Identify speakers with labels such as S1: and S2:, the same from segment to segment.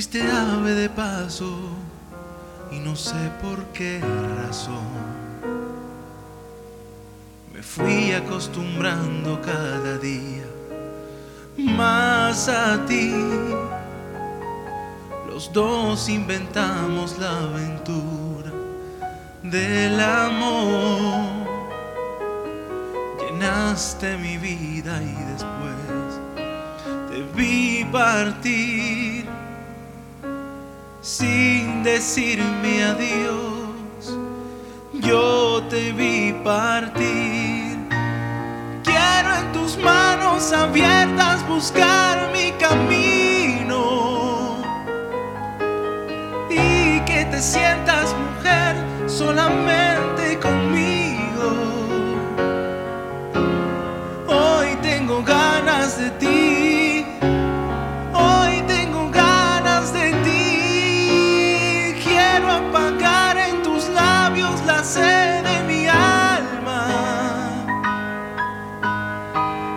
S1: fuiste ave de paso y no sé por qué razón. Me fui acostumbrando cada día más a ti. Los dos inventamos la aventura del amor. Llenaste mi vida y después te vi partir sin decirme adiós. Yo te vi partir. Quiero en tus manos abiertas buscar mi camino de mi alma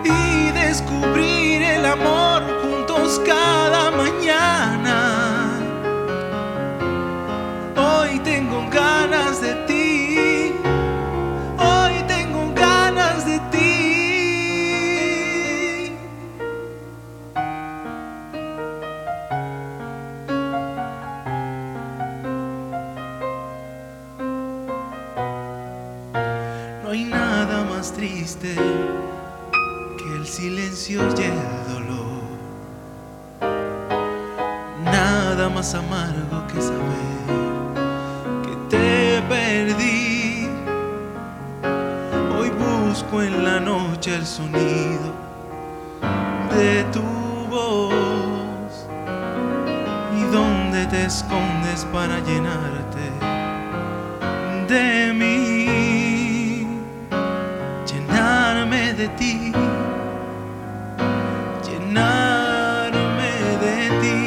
S1: y descubrir el amor juntos cada mañana. Triste que el silencio y el dolor. Nada más amargo que saber que te perdí. Hoy busco en la noche el sonido de tu voz y dónde te escondes para llenarte de mí, de ti, llenarme de ti.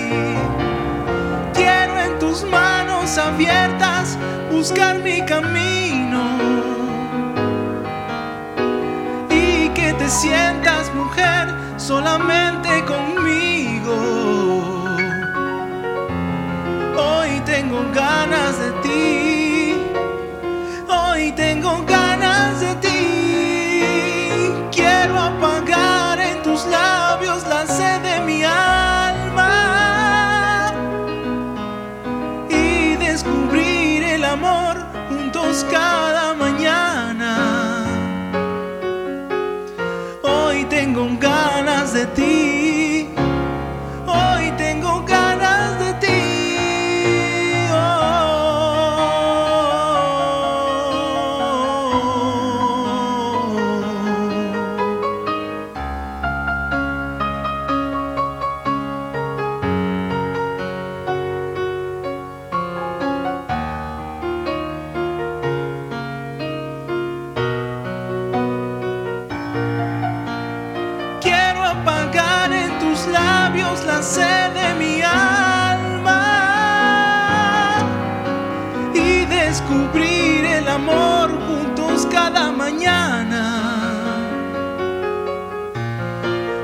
S1: Quiero en tus manos abiertas buscar mi camino y que te sientas mujer solamente conmigo. Hoy tengo ganas tengo ganas de ti. Cada mañana.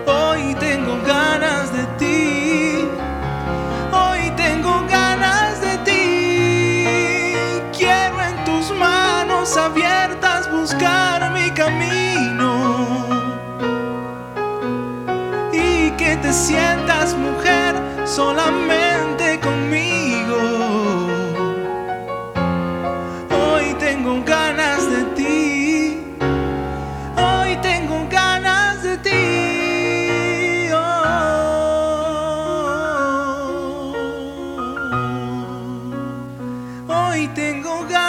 S1: Hoy tengo ganas de ti. Hoy tengo ganas de ti. Quiero en tus manos abiertas buscar mi camino y que te sientas mujer solamente y tengo ganas.